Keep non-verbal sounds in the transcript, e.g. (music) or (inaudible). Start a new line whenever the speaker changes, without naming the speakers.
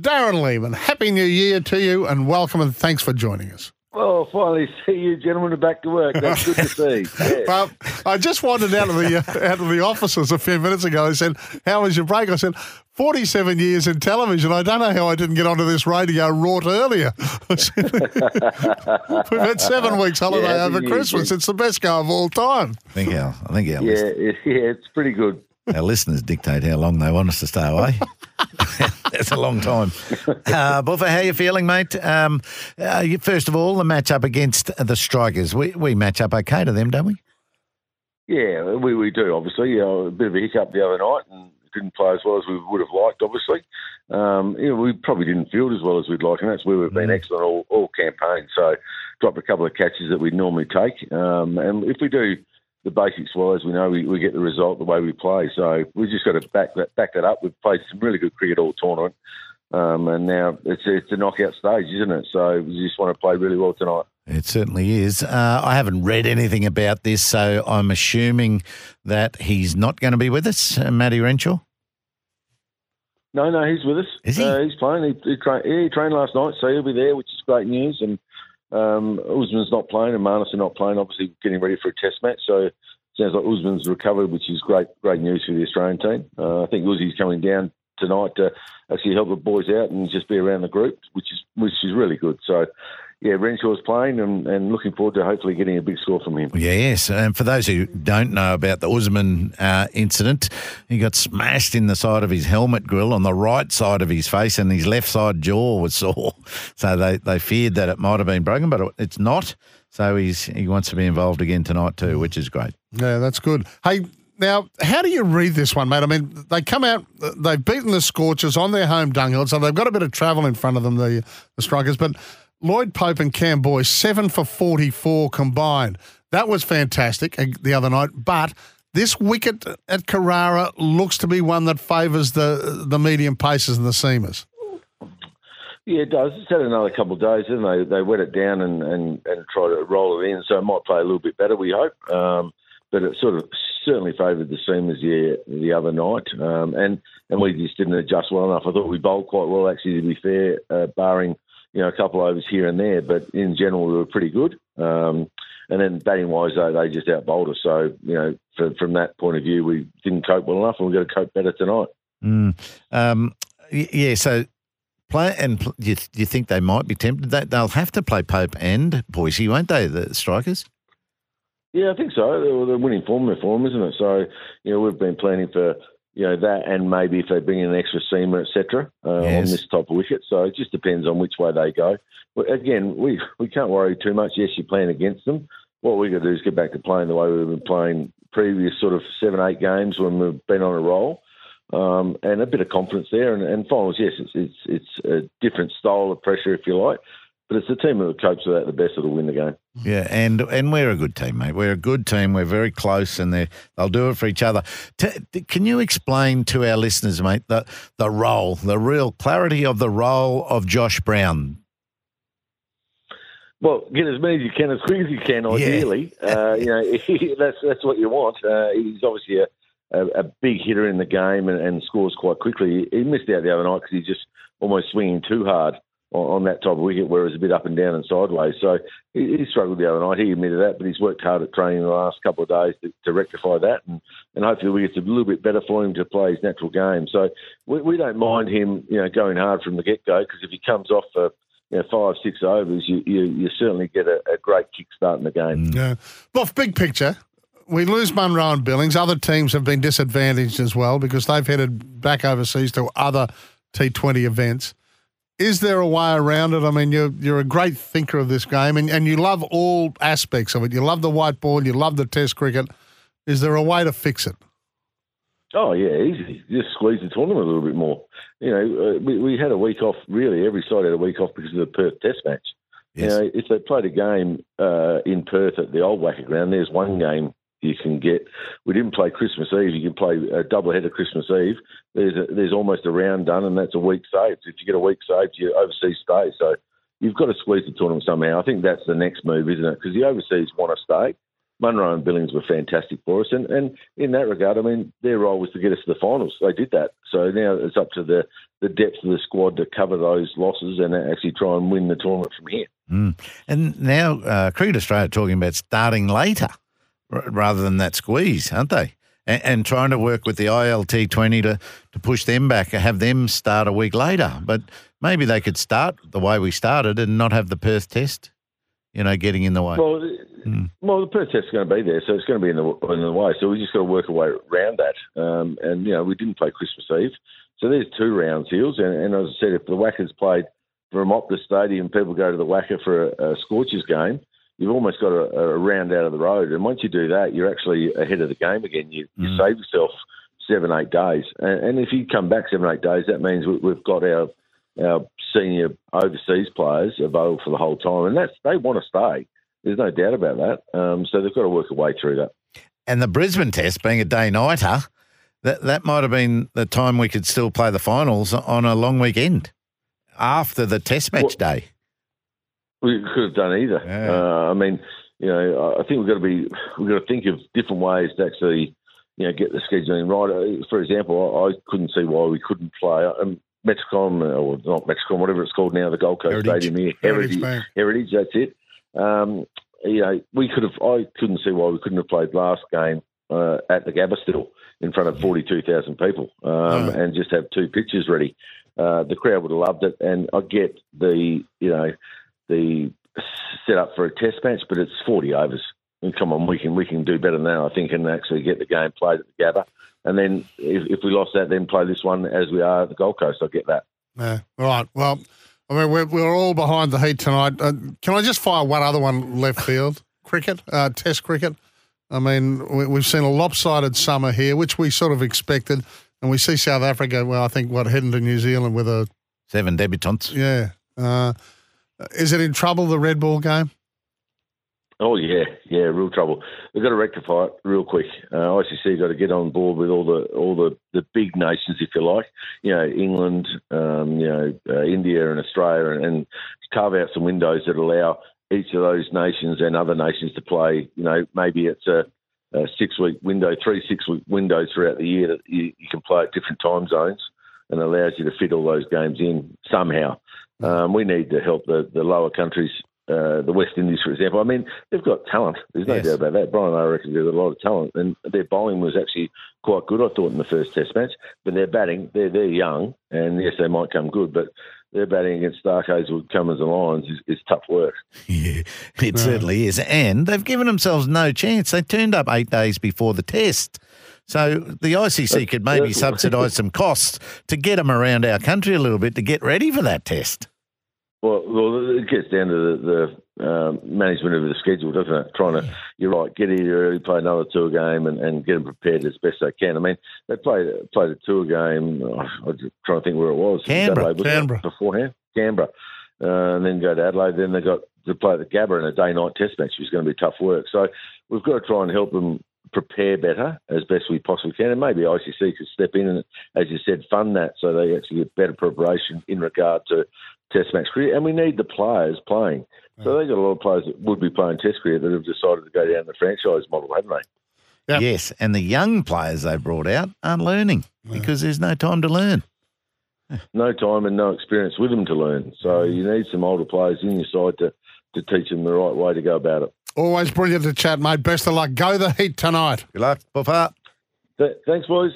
Darren Lehmann, Happy New Year to you and welcome and thanks for joining us.
Well, finally see you gentlemen are back to work. That's good to (laughs) see. Yeah.
Well, I just wandered out of the uh, out of the offices a few minutes ago. They said, "How was your break?" I said, "47 years in television. I don't know how I didn't get onto this radio wrought earlier." (laughs) (laughs) We've had seven weeks holiday
Yeah,
over
Happy New Year,
Christmas. It's the best go of all time.
I think our, I think our,
yeah,
list,
yeah, it's pretty good.
Our listeners dictate how long they want us to stay away. (laughs) That's a long time. Uh, Buffer, how you feeling, mate? Um, uh, you, first of all, the match up against the Strikers. We we match up okay to them, don't we?
Yeah, we, we do, obviously. You know, a bit of a hiccup the other night and didn't play as well as we would have liked, obviously. Um, you know, we probably didn't field as well as we'd like, and that's where we've been excellent all, all campaign. So dropped a couple of catches that we'd normally take. Um, and if we do the basics as we know, we, we get the result the way we play. So we've just got to back that back that up. We've played some really good cricket all tournament. Um, and now it's it's a knockout stage, isn't it? So we just want to play really well tonight.
It certainly is. Uh, I haven't read anything about this, so I'm assuming that he's not going to be with us, uh, Matty Renshaw.
No, no, he's with us.
Is he?
Uh, he's playing. He, he, tra- yeah, he trained last night, so he'll be there, which is great news. And um, Usman's not playing, and Marnus are not playing. Obviously, getting ready for a Test match. So sounds like Usman's recovered, which is great, great news for the Australian team. Uh, I think Uzi's coming down tonight to actually help the boys out and just be around the group, which is which is really good. So. Yeah, Renshaw's playing and, and looking forward to hopefully getting a big score from him.
Yes, and for those who don't know about the Usman uh, incident, he got smashed in the side of his helmet grill on the right side of his face, and his left side jaw was (laughs) sore. So they, they feared that it might have been broken, but it's not. So he's he wants to be involved again tonight too, which is great.
Yeah, that's good. Hey, now, how do you read this one, mate? I mean, they come out, they've beaten the Scorchers on their home dunghill, so they've got a bit of travel in front of them, the, the Strikers. But Lloyd Pope and Cam Boyce, seven for 44 combined. That was fantastic uh, the other night. But this wicket at Carrara looks to be one that favours the, the medium paces and the seamers.
Yeah, it does. It's had another couple of days, and they they wet it down and, and, and try to roll it in, so it might play a little bit better. We hope, um, but it sort of certainly favoured the seamers the the other night, um, and and we just didn't adjust well enough. I thought we bowled quite well, actually, to be fair, uh, barring you know a couple overs here and there, but in general we were pretty good. Um, and then batting wise, they, they just out bowled us. So you know, for, from that point of view, we didn't cope well enough, and we've got to cope better tonight.
Mm. Um, yeah, so play and you, you think they might be tempted? They, they'll have to play Pope and Boyce, won't they? The Strikers.
Yeah, I think so. They're, they're winning form, their form, isn't it? So, you know, we've been planning for you know that, and maybe if they bring in an extra seamer, etc., uh,
Yes.
on this type of wicket. So it just depends on which way they go. But again, we we can't worry too much. Yes, you're playing against them. What we got to do is get back to playing the way we've been playing previous sort of seven, eight games when we've been on a roll. Um, and a bit of confidence there, and, and finals, yes, it's, it's it's a different style of pressure, if you like, but it's the team that copes with that the best that'll win the game.
Yeah, and and we're a good team, mate. We're a good team. We're very close, and they they'll do it for each other. T- can you explain to our listeners, mate, the the role, the real clarity of the role of Josh Brown?
Well, get as many as you can, as quick as you can. Ideally, (laughs) uh, you know (laughs) that's that's what you want. Uh, he's obviously a, a, a big hitter in the game and, and scores quite quickly. He missed out the other night because he's just almost swinging too hard on, that type of wicket, where it's a bit up and down and sideways. So he, struggled the other night. He admitted that, but he's worked hard at training the last couple of days to, rectify that, and, and hopefully we get a little bit better for him to play his natural game. So we, we don't mind him, you know, going hard from the get go because if he comes off for you know, five, six overs, you, you, you certainly get a, a great kick start in the game. Mm.
Yeah. Boof, big picture. We lose Munro and Billings. Other teams have been disadvantaged as well because they've headed back overseas to other T20 events. Is there a way around it? I mean, you're you're a great thinker of this game, and, and you love all aspects of it. You love the white ball, you love the Test cricket. Is there a way to fix it?
Oh yeah, easy. Just squeeze the tournament a little bit more. You know, uh, we, we had a week off. Really, every side had a week off because of the Perth Test match.
Yes.
You know, if they played a game uh, in Perth at the old WACA Ground, there's one game you can get. We didn't play Christmas Eve. You can play a double header Christmas Eve. There's a, there's almost a round done, and that's a week saved. If you get a week saved, you overseas stay. So you've got to squeeze the tournament somehow. I think that's the next move, isn't it? Because the overseas want to stay. Munro and Billings were fantastic for us, and, and in that regard, I mean, their role was to get us to the finals. They did that, so now it's up to the the depth of the squad to cover those losses and actually try and win the tournament from here.
Mm. And now uh, Cricket Australia talking about starting later r- rather than that squeeze, aren't they? And, and, trying to work with the ILT 20 to, to push them back, and have them start a week later. But maybe they could start the way we started and not have the Perth test, you know, getting in the way.
Well, mm. well the Perth test is going to be there, so it's going to be in the, in the way. So we just got to work our way around that. Um, and, you know, we didn't play Christmas Eve. So there's two rounds, Heels. And, and as I said, if the Wackers played from Optus Stadium, people go to the WACA for a, a Scorchers game, you've almost got a, a, round out of the road. And once you do that, you're actually ahead of the game again. You, you mm. save yourself seven, eight days. And, and, if you come back seven, eight days, that means we, have got our our senior overseas players available for the whole time. And that's they want to stay. There's no doubt about that. Um, so they've got to work a way through that.
And the Brisbane test being a day nighter, that that might have been the time we could still play the finals on a long weekend after the Test match well, day.
We could have done either. Yeah. Uh, I mean, you know, I think we've got to be we've got to think of different ways to actually, you know, get the scheduling right. Uh, for example, I, couldn't see why we couldn't play. Um, Metricon, uh, or not Metricon, whatever it's called now, the Gold Coast Heritage. Stadium here, Heritage, Heritage, Heritage, that's it. Um, you know, we could have. I couldn't see why we couldn't have played last game uh, at the Gabba still in front of forty-two thousand people, um, and just have two pitches ready. Uh, the crowd would have loved it, and I get the you know the set up for a test match, but it's forty overs. And come on, we can we can do better than that, I think, and actually get the game played at the Gabba. And then if, if we lost that, then play this one as we are at the Gold Coast. I get that.
Yeah, right. Well, I mean, we're, we're all behind the heat tonight. Uh, can I just fire one other one left field? cricket, uh, Test cricket. I mean, we, have seen a lopsided summer here, which we sort of expected. And we see South Africa, well, I think, what, heading to New Zealand with a.
Seven debutants.
Yeah. Uh, is it in trouble, the red ball game?
Oh yeah, yeah, real trouble. We've got to rectify it real quick. Uh, ICC got to get on board with all the all the, the big nations, if you like. You know, England, um, you know, uh, India and Australia, and, and, carve out some windows that allow each of those nations and other nations to play. You know, maybe it's a a six week window, three six week windows throughout the year that you, you, can play at different time zones and allows you to fit all those games in somehow. Um, we need to help the, the lower countries, uh, the West Indies, for example. I mean, they've got talent. There's no yes. doubt about that. Brian, I reckon they've got a lot of talent, and their bowling was actually quite good. I thought in the first Test match, but their batting, they're they're young, and yes, they might come good, but their batting against Starkos would come as a Lions is, is tough work. (laughs)
Yeah, it certainly is. And they've given themselves no chance. They turned up eight days before the test. So the ICC could maybe subsidise some costs to get them around our country a little bit to get ready for that test.
Well, well, it gets down to the, the um, management of the schedule, doesn't it? Trying to, you're right, get here early, play another tour game, and, and get them prepared as best they can. I mean, they played played a tour game. Oh, I'm trying to think where it was.
Canberra,
Adelaide,
Canberra
beforehand, Canberra, uh, and then go to Adelaide. Then they got to play the Gabba in a day night test match, which is going to be tough work. So we've got to try and help them prepare better as best we possibly can. And maybe ICC could step in and, as you said, fund that so they actually get better preparation in regard to Test match cricket. And we need the players playing. So they've got a lot of players that would be playing Test cricket that have decided to go down the franchise model, haven't they?
Yep. Yes, and the young players they brought out aren't learning because there's no time to learn.
No time and no experience with them to learn. So you need some older players in your side to, to teach them the right way to go about it.
Always brilliant to chat, mate. Best of luck. Go the heat tonight.
Good luck. Papa.
Th- thanks, boys.